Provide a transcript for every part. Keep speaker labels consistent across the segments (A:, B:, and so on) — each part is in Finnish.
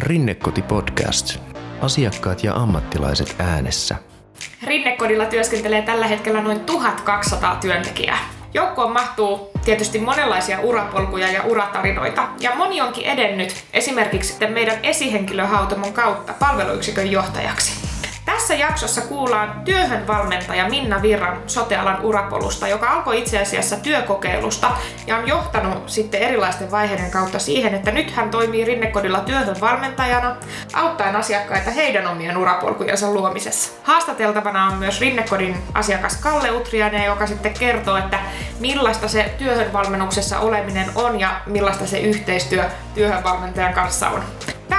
A: Rinnekoti Podcast. Asiakkaat ja ammattilaiset äänessä.
B: Rinnekodilla työskentelee tällä hetkellä noin 1200 työntekijää. Joukkoon mahtuu tietysti monenlaisia urapolkuja ja uratarinoita, ja moni onkin edennyt esimerkiksi meidän esihenkilöhautomon kautta palveluyksikön johtajaksi. Tässä jaksossa kuullaan työhönvalmentaja Minna Virran sotealan urapolusta, joka alkoi itse asiassa työkokeilusta ja on johtanut sitten erilaisten vaiheiden kautta siihen, että nyt hän toimii Rinnekodilla työhönvalmentajana, auttaen asiakkaita heidän omien urapolkujensa luomisessa. Haastateltavana on myös Rinnekodin asiakas Kalle Utriainen, joka sitten kertoo, että millaista se työhönvalmennuksessa oleminen on ja millaista se yhteistyö työhönvalmentajan kanssa on.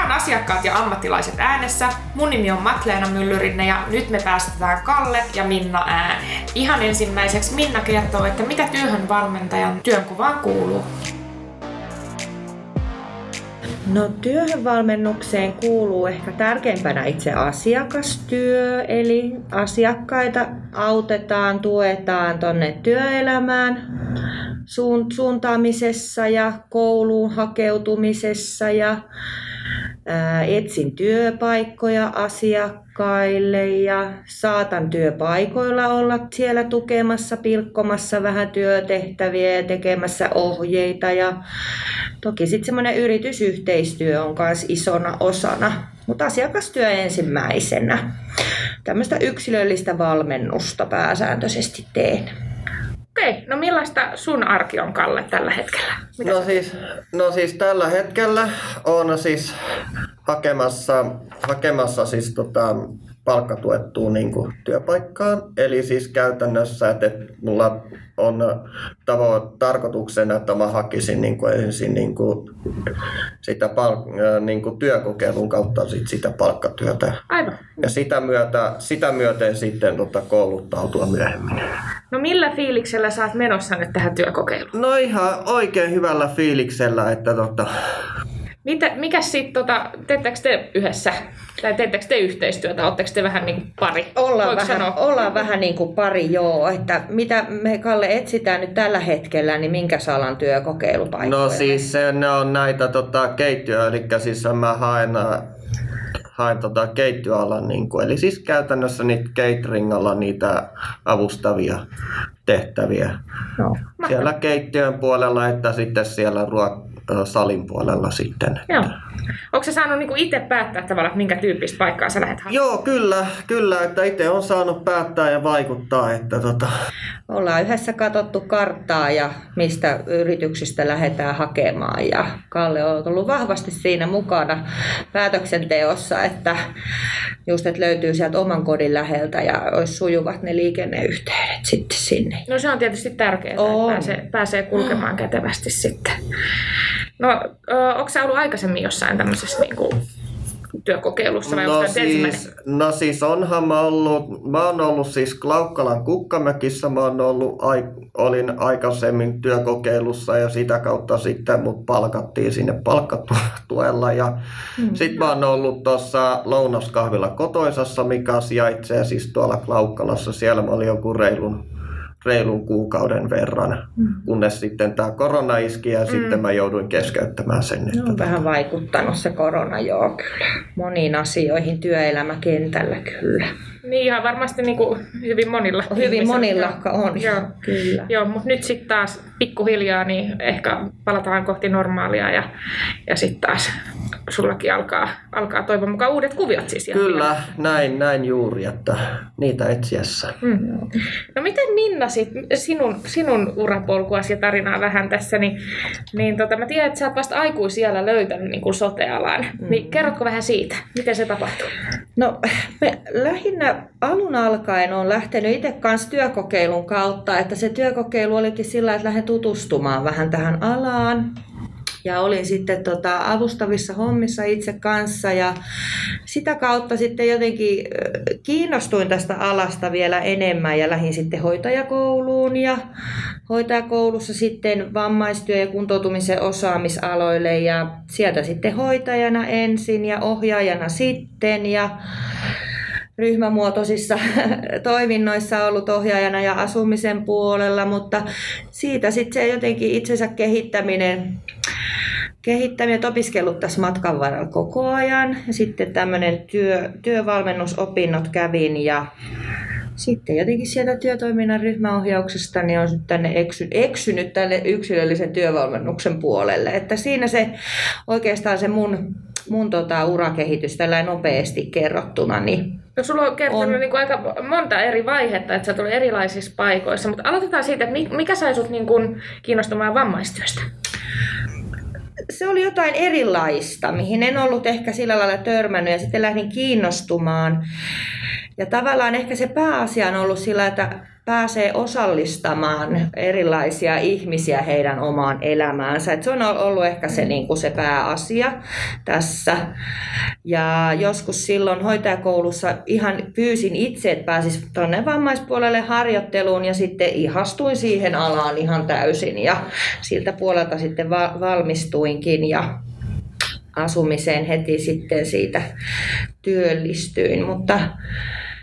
B: On Asiakkaat ja ammattilaiset äänessä. Mun nimi on Matleena Myllyrinne ja nyt me päästetään Kalle ja Minna ääneen. Ihan ensimmäiseksi Minna kertoo, että mitä työhön valmentajan työnkuvaan kuuluu.
C: No työhönvalmennukseen kuuluu ehkä tärkeimpänä itse asiakastyö, eli asiakkaita autetaan, tuetaan tonne työelämään suuntaamisessa ja kouluun hakeutumisessa ja etsin työpaikkoja asiakkaille ja saatan työpaikoilla olla siellä tukemassa, pilkkomassa vähän työtehtäviä ja tekemässä ohjeita. Ja toki sitten semmoinen yritysyhteistyö on myös isona osana, mutta asiakastyö ensimmäisenä. Tämmöistä yksilöllistä valmennusta pääsääntöisesti teen.
B: Okei, no millaista sun arki on Kalle tällä hetkellä?
D: Mitä no siis, no siis tällä hetkellä on siis hakemassa, hakemassa siis tota, palkkatuettuun niin kuin, työpaikkaan. Eli siis käytännössä, että mulla on tavo- tarkoituksena, että mä hakisin niin kuin ensin niin kuin, sitä pal- niin kuin työkokeilun kautta sit sitä palkkatyötä.
B: Aivan.
D: Ja sitä, myötä, sitä myöten sitten tota, kouluttautua myöhemmin.
B: No millä fiiliksellä sä oot menossa nyt tähän työkokeiluun?
D: No ihan oikein hyvällä fiiliksellä, että tota,
B: mitä, mikä sitten, tota, teettekö te yhdessä, tai teettekö te yhteistyötä, oletteko te vähän niin kuin pari?
C: Ollaan vähän, sanoa? ollaan vähän niin kuin pari, joo. Että mitä me Kalle etsitään nyt tällä hetkellä, niin minkä alan työkokeilupaikkoja?
D: No siis se, ne on näitä tota, keittiöä, eli siis mä haen haen tota keittiöalan, niin kuin, eli siis käytännössä niitä cateringalla niitä avustavia tehtäviä. No, siellä keittiön puolella että sitten siellä ruok- salin puolella sitten.
B: Joo. Onko se saanut niinku itse päättää tavallaan, että minkä tyyppistä paikkaa sä lähdet hakemaan?
D: Joo, kyllä, kyllä, että itse on saanut päättää ja vaikuttaa. Että tota...
C: Ollaan yhdessä katsottu karttaa ja mistä yrityksistä lähdetään hakemaan ja Kalle on ollut vahvasti siinä mukana päätöksenteossa, että just että löytyy sieltä oman kodin läheltä ja olisi sujuvat ne liikenneyhteydet sitten sinne.
B: No se on tietysti tärkeää, on. että pääsee, pääsee kulkemaan kätevästi sitten. No, onko sä ollut aikaisemmin jossain tämmöisessä niin kuin, työkokeilussa vai
D: no siis, no siis onhan mä ollut, mä oon ollut siis Klaukkalan Kukkamäkissä, mä oon ollut, ai, olin aikaisemmin työkokeilussa ja sitä kautta sitten mut palkattiin sinne palkkatuella ja mm. sitten mä oon ollut tuossa lounaskahvilla kotoisassa, mikä sijaitsee siis tuolla Klaukkalassa, siellä mä olin joku reilun reilun kuukauden verran, mm. kunnes sitten tämä korona iski ja mm. sitten mä jouduin keskeyttämään sen.
C: Että on vähän vaikuttanut se korona, joo kyllä. Moniin asioihin työelämäkentällä kyllä.
B: Niin ihan varmasti niin kuin hyvin monilla.
C: Hyvin monilla on,
B: joo. kyllä. Joo, mutta nyt sitten taas pikkuhiljaa niin ehkä palataan kohti normaalia ja, ja sitten taas sullakin alkaa, alkaa toivon mukaan uudet kuviot siis.
D: Kyllä, näin, näin juuri, että niitä etsiessä. Mm.
B: No miten Minna sit, sinun, sinun urapolkuasi ja tarinaa vähän tässä, niin, niin tota, mä tiedän, että sä oot vasta aikuisiellä löytänyt niin kuin sote-alan. Mm. Niin kerrotko vähän siitä, miten se tapahtuu?
C: No me lähinnä alun alkaen on lähtenyt itse kanssa työkokeilun kautta, että se työkokeilu olikin sillä, että lähden tutustumaan vähän tähän alaan. Ja olin sitten tota, avustavissa hommissa itse kanssa ja sitä kautta sitten jotenkin kiinnostuin tästä alasta vielä enemmän ja lähdin sitten hoitajakouluun ja hoitajakoulussa sitten vammaistyö- ja kuntoutumisen osaamisaloille ja sieltä sitten hoitajana ensin ja ohjaajana sitten ja ryhmämuotoisissa toiminnoissa ollut ohjaajana ja asumisen puolella, mutta siitä sitten se jotenkin itsensä kehittäminen kehittäminen, opiskellut tässä matkan varrella koko ajan. Ja sitten tämmöinen työ, työvalmennusopinnot kävin ja sitten jotenkin sieltä työtoiminnan ryhmäohjauksesta niin on tänne eksy, eksynyt tänne yksilöllisen työvalmennuksen puolelle. Että siinä se oikeastaan se mun, mun tota, urakehitys tällä nopeasti kerrottuna. Niin
B: No sulla on kertonut on. Niin kuin aika monta eri vaihetta, että sä olet erilaisissa paikoissa, mutta aloitetaan siitä, että mikä sai sut niin kuin kiinnostumaan vammaistyöstä?
C: se oli jotain erilaista, mihin en ollut ehkä sillä lailla törmännyt ja sitten lähdin kiinnostumaan. Ja tavallaan ehkä se pääasia on ollut sillä, että pääsee osallistamaan erilaisia ihmisiä heidän omaan elämäänsä. Et se on ollut ehkä se, niin kuin se pääasia tässä. Ja joskus silloin hoitajakoulussa ihan pyysin itse, että pääsis tuonne vammaispuolelle harjoitteluun ja sitten ihastuin siihen alaan ihan täysin. Ja siltä puolelta sitten va- valmistuinkin ja asumiseen heti sitten siitä työllistyin. Mutta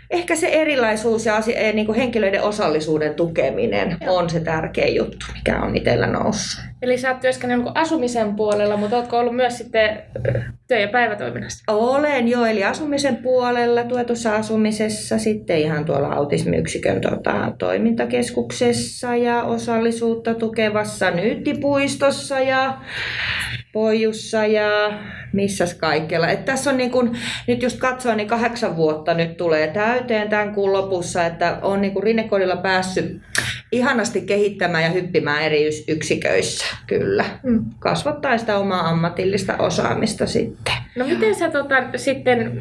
C: ehkä se erilaisuus ja asia, eh, niin kuin henkilöiden osallisuuden tukeminen on se tärkeä juttu, mikä on itsellä noussut.
B: Eli sä oot työskennellyt niin asumisen puolella, mutta ootko ollut myös sitten työ- ja päivätoiminnassa?
C: Olen jo, eli asumisen puolella, tuetussa asumisessa, sitten ihan tuolla autismiyksikön tota, toimintakeskuksessa ja osallisuutta tukevassa nyyttipuistossa ja Pojussa ja missäs kaikkella. Et tässä on niin kun, nyt just katsoa, niin kahdeksan vuotta nyt tulee täyteen tämän kuun lopussa, että on niin Rinnekodilla päässyt ihanasti kehittämään ja hyppimään eri yksiköissä, kyllä. Mm. Kasvattaa sitä omaa ammatillista osaamista sitten.
B: No miten sä tota, sitten,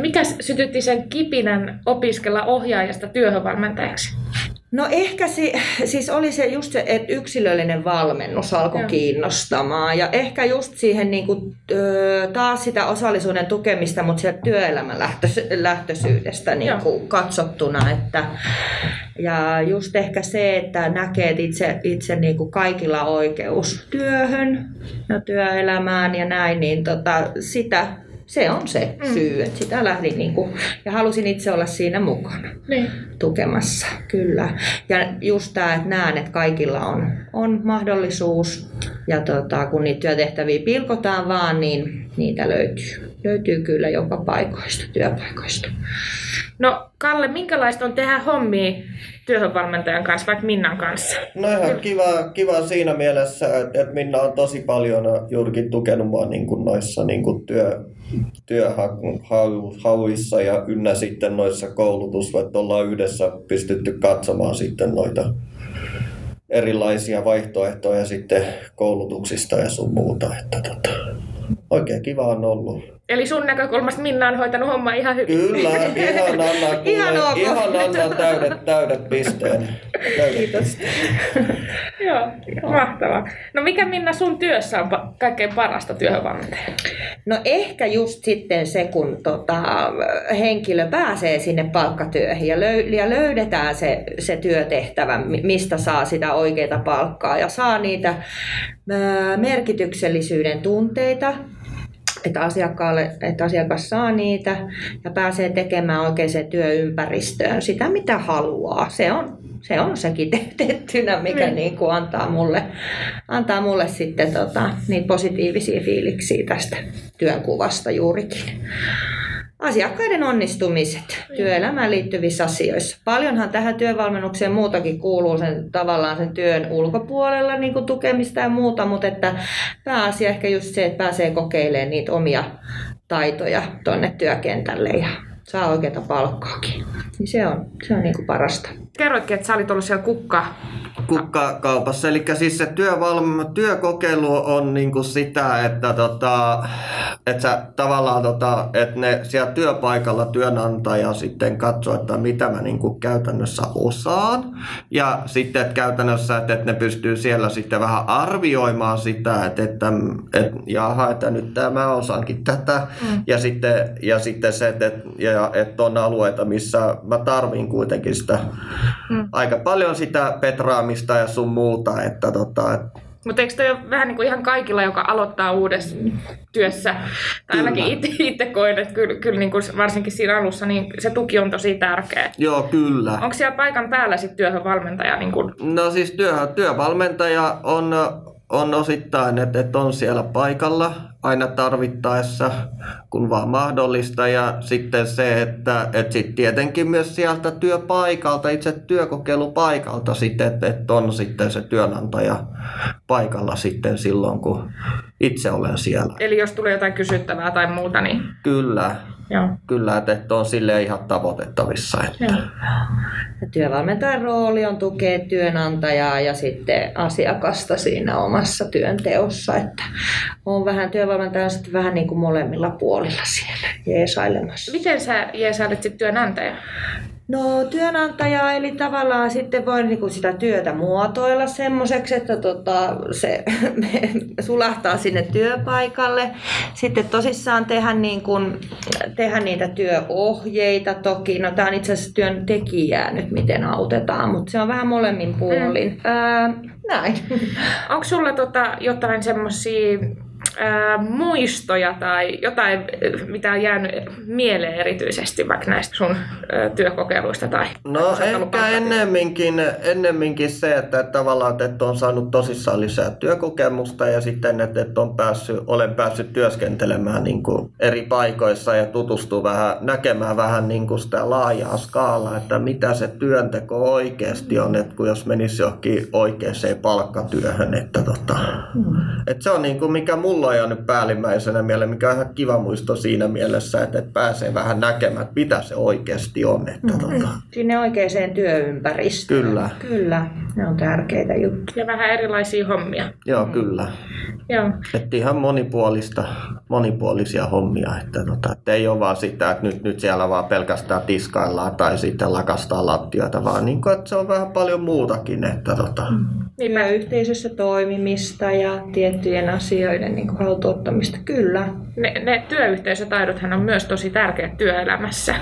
B: mikä sytytti sen kipinän opiskella ohjaajasta työhönvalmentajaksi?
C: No ehkä se, siis oli se just se, että yksilöllinen valmennus alkoi Joo. kiinnostamaan ja ehkä just siihen niin kuin, taas sitä osallisuuden tukemista, mutta sieltä työelämän lähtöisyydestä niin kuin katsottuna. Että, ja just ehkä se, että näkee, että itse, itse niin kuin kaikilla oikeus työhön ja työelämään ja näin, niin tota, sitä se on se mm. syy, että sitä lähdin niin kuin, ja halusin itse olla siinä mukana niin. tukemassa, kyllä. Ja just tämä, että näen, että kaikilla on, on mahdollisuus ja tota, kun niitä työtehtäviä pilkotaan vaan, niin niitä löytyy. Löytyy kyllä joka paikoista, työpaikoista.
B: No Kalle, minkälaista on tehdä hommia työhönvalmentajan kanssa, vaikka Minnan kanssa?
D: No ihan kiva, kiva siinä mielessä, että, Minna on tosi paljon juurikin tukenut mua niin kuin noissa niin kuin työ, työhauissa ja ynnä sitten noissa koulutus, että ollaan yhdessä pystytty katsomaan sitten noita erilaisia vaihtoehtoja sitten koulutuksista ja sun muuta. Että tota, oikein kiva on ollut.
B: Eli sun näkökulmasta Minna on hoitanut homma ihan hyvin.
D: Kyllä, ihan anna, kuule, ihan, ok. ihan anna täydet, täydet pisteen. Täydet
B: Kiitos. Joo, mahtavaa. No mikä Minna sun työssä on kaikkein parasta työhönvalmentaja?
C: No ehkä just sitten se, kun tota, henkilö pääsee sinne palkkatyöhön ja, löy- ja löydetään se, se työtehtävä, mistä saa sitä oikeaa palkkaa ja saa niitä merkityksellisyyden tunteita että, asiakkaalle, että asiakas saa niitä ja pääsee tekemään oikeaan työympäristöön sitä, mitä haluaa. Se on, se on sekin tehtynä, mikä mm. niin kuin antaa, mulle, antaa mulle sitten tota, niitä positiivisia fiiliksiä tästä työnkuvasta juurikin asiakkaiden onnistumiset työelämään liittyvissä asioissa. Paljonhan tähän työvalmennukseen muutakin kuuluu sen, tavallaan sen työn ulkopuolella niin kuin tukemista ja muuta, mutta että pääasia ehkä just se, että pääsee kokeilemaan niitä omia taitoja tuonne työkentälle ja saa oikeita palkkaakin. Niin se on, se on niin kuin parasta.
B: Kerroitkin, että sä olit ollut siellä kukka
D: kukkakaupassa. Eli siis se työvalm- työkokeilu on niinku sitä, että, tota, että sä tavallaan tota, että ne siellä työpaikalla työnantaja sitten katsoo, että mitä mä niinku käytännössä osaan. Ja sitten että käytännössä, että, että ne pystyy siellä sitten vähän arvioimaan sitä, että, että, että jaha, että nyt tämä osaankin tätä. Mm. Ja, sitten, ja sitten se, että, ja, että on alueita, missä mä tarvin kuitenkin sitä mm. aika paljon sitä petraamista ja sun muuta. Että tota, et...
B: mutta eikö toi ole vähän niin kuin ihan kaikilla, joka aloittaa uudessa työssä, tai ainakin itse koen, että kyllä, kyllä niin kuin varsinkin siinä alussa niin se tuki on tosi tärkeä.
D: Joo, kyllä.
B: Onko siellä paikan päällä sitten työhön valmentaja? Niin kuin?
D: No siis työ, työvalmentaja on on osittain, että, että on siellä paikalla aina tarvittaessa, kun vaan mahdollista. Ja sitten se, että, että sit tietenkin myös sieltä työpaikalta, itse työkokeilupaikalta sitten, että, että on sitten se työnantaja paikalla sitten silloin, kun itse olen siellä.
B: Eli jos tulee jotain kysyttävää tai muuta, niin...
D: Kyllä,
B: Joo.
D: kyllä, että, että on sille ihan tavoitettavissa. Että.
B: Joo.
C: Ja Työvalmentajan rooli on tukea työnantajaa ja sitten asiakasta siinä omassa työnteossa. Että on vähän työvalmentaja sitten vähän niin kuin molemmilla puolilla siellä jeesailemassa.
B: Miten sä jeesailet sitten työnantaja?
C: No työnantaja, eli tavallaan sitten voi niinku sitä työtä muotoilla semmoiseksi, että tota, se sulahtaa sinne työpaikalle. Sitten tosissaan tehdä, niin kuin, tehdä niitä työohjeita toki. No tämä on itse asiassa työntekijää nyt, miten autetaan, mutta se on vähän molemmin puolin. Mm. Ää, näin.
B: Onko sulla tota jotain semmoisia ää, muistoja tai jotain, mitä on jäänyt mieleen erityisesti vaikka näistä sun ää, työkokeiluista? Tai,
D: No ehkä ennemminkin, ennemminkin se, että tavallaan että on saanut tosissaan lisää työkokemusta ja sitten, että, että on päässyt, olen päässyt työskentelemään niin kuin eri paikoissa ja tutustuu vähän, näkemään vähän niin kuin sitä laajaa skaalaa, että mitä se työnteko oikeasti on, että kun jos menisi johonkin oikeaan palkkatyöhön, että, tota, että se on niin kuin mikä mulla on jäänyt päällimmäisenä mieleen, mikä on ihan kiva muisto siinä mielessä, että, että pääsee vähän näkemään, että mitä se oikeasti on. Että, tota,
C: Sinne oikeaan työympäristöön.
D: Kyllä.
C: Kyllä, ne on tärkeitä juttuja.
B: Ja vähän erilaisia hommia.
D: Joo, kyllä.
B: Joo.
D: Että ihan monipuolista, monipuolisia hommia. Että, tota, että ei ole vaan sitä, että nyt, nyt siellä vaan pelkästään tiskaillaan tai sitten lakastaa lattioita, vaan niin kuin, että se on vähän paljon muutakin. Että, tota,
B: Niinpä.
C: Työyhteisössä toimimista ja tiettyjen asioiden niin kuin haltuottamista. Kyllä.
B: Ne, ne työyhteisötaidothan on myös tosi tärkeät työelämässä.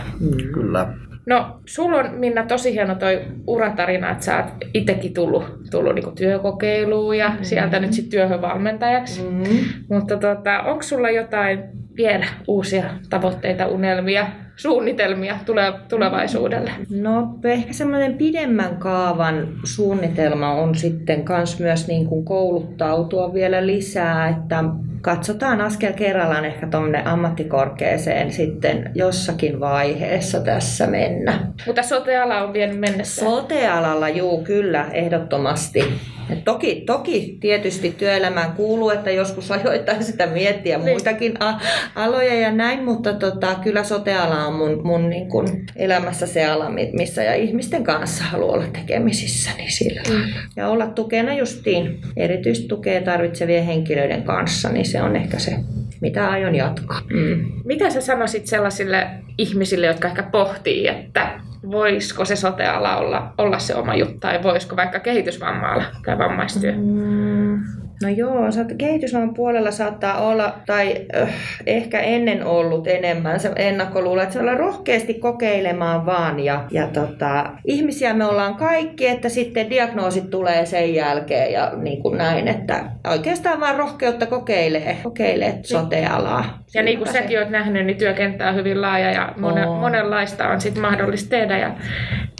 D: Kyllä.
B: No, sulla on Minna tosi hieno toi uratarina, että sä oot itsekin tullut, tullut niinku työkokeiluun ja sieltä nyt sitten työhön valmentajaksi.
C: Mm.
B: Mutta tota, onko sulla jotain vielä uusia tavoitteita, unelmia, suunnitelmia tule- tulevaisuudelle?
C: No ehkä semmoinen pidemmän kaavan suunnitelma on sitten kans myös niin kuin kouluttautua vielä lisää, että katsotaan askel kerrallaan ehkä tuonne ammattikorkeeseen sitten jossakin vaiheessa tässä mennä.
B: Mutta sote-ala on vienyt mennessä.
C: Sote-alalla, juu, kyllä, ehdottomasti. Et toki, toki tietysti työelämään kuuluu, että joskus ajoittain sitä miettiä
B: Niin.
C: muitakin a- aloja ja näin, mutta tota, kyllä sote-ala on mun, mun niin kun elämässä se ala, mi- missä ja ihmisten kanssa haluaa olla tekemisissä. Niin sillä lailla. Ja olla tukena justiin erityistukea tarvitsevien henkilöiden kanssa, niin se on ehkä se, mitä aion jatkaa. Mm.
B: Mitä sä sanoisit sellaisille ihmisille, jotka ehkä pohtii, että voisiko se sote-ala olla, olla se oma juttu, tai voisiko vaikka kehitysvammaala tai vammaistyö?
C: Mm, No joo, kehitysmaan puolella saattaa olla, tai äh, ehkä ennen ollut enemmän se ennakkoluulo, että se olla rohkeasti kokeilemaan vaan. Ja, ja tota, ihmisiä me ollaan kaikki, että sitten diagnoosit tulee sen jälkeen ja niin kuin näin, että oikeastaan vaan rohkeutta kokeilee, kokeilee sote-alaa.
B: Ja niin kuin säkin olet nähnyt, niin työkenttä on hyvin laaja ja mone,
C: On.
B: monenlaista on sit mahdollista tehdä ja,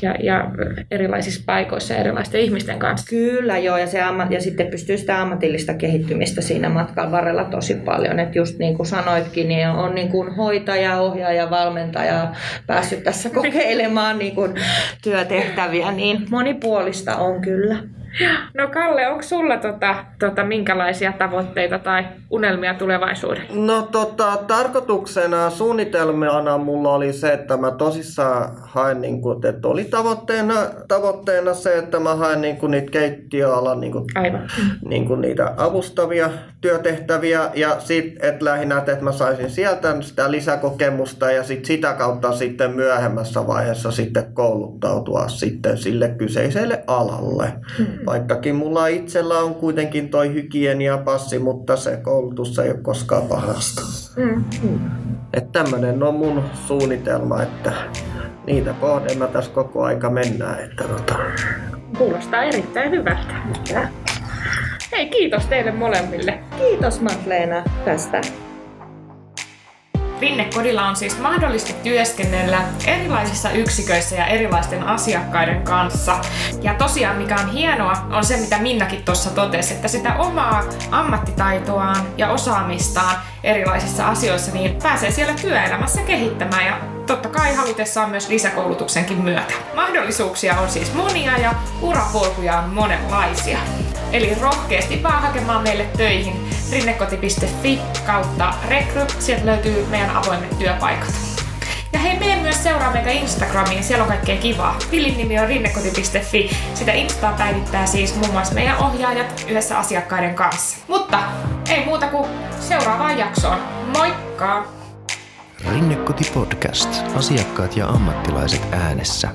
B: ja, ja erilaisissa paikoissa ja erilaisten ihmisten kanssa.
C: Kyllä joo, ja, se amma, ja sitten pystyy sitä ammatillista kehittymistä siinä matkan varrella tosi paljon. Että just niin kuin sanoitkin, niin on niin kuin hoitaja, ohjaaja, valmentaja päässyt tässä kokeilemaan niin kuin työtehtäviä, niin monipuolista on kyllä.
B: No Kalle, onko sulla tota, tota, minkälaisia tavoitteita tai unelmia tulevaisuudelle?
D: No tota, tarkoituksena, suunnitelmana mulla oli se, että mä tosissaan haen, niin kuin, että oli tavoitteena, tavoitteena se, että mä haen niin kuin, niitä keittiöalan niin kuin,
B: Aivan.
D: niin kuin niitä avustavia työtehtäviä ja sitten että lähinnä, että mä saisin sieltä sitä lisäkokemusta ja sit sitä kautta sitten myöhemmässä vaiheessa sitten kouluttautua sitten sille kyseiselle alalle. Vaikkakin mulla itsellä on kuitenkin toi hygieniapassi, mutta se koulutus ei ole koskaan parasta.
B: Mm.
D: Että tämmönen on mun suunnitelma, että niitä kohden mä tässä koko aika mennään. Että tota.
B: Kuulostaa erittäin hyvältä. Hei, kiitos teille molemmille.
C: Kiitos Matleena tästä.
B: Rinnekodilla on siis mahdollista työskennellä erilaisissa yksiköissä ja erilaisten asiakkaiden kanssa. Ja tosiaan mikä on hienoa on se, mitä Minnakin tuossa totesi, että sitä omaa ammattitaitoaan ja osaamistaan erilaisissa asioissa niin pääsee siellä työelämässä kehittämään ja totta kai halutessaan myös lisäkoulutuksenkin myötä. Mahdollisuuksia on siis monia ja urapolkuja on monenlaisia. Eli rohkeasti vaan hakemaan meille töihin rinnekoti.fi kautta rekry. Sieltä löytyy meidän avoimet työpaikat. Ja hei, mene myös seuraa meitä Instagramiin, siellä on kaikkea kivaa. Tilin nimi on rinnekoti.fi. Sitä Instaa päivittää siis muun muassa meidän ohjaajat yhdessä asiakkaiden kanssa. Mutta ei muuta kuin seuraavaan jaksoon. Moikka!
A: Rinnekoti Podcast. Asiakkaat ja ammattilaiset äänessä.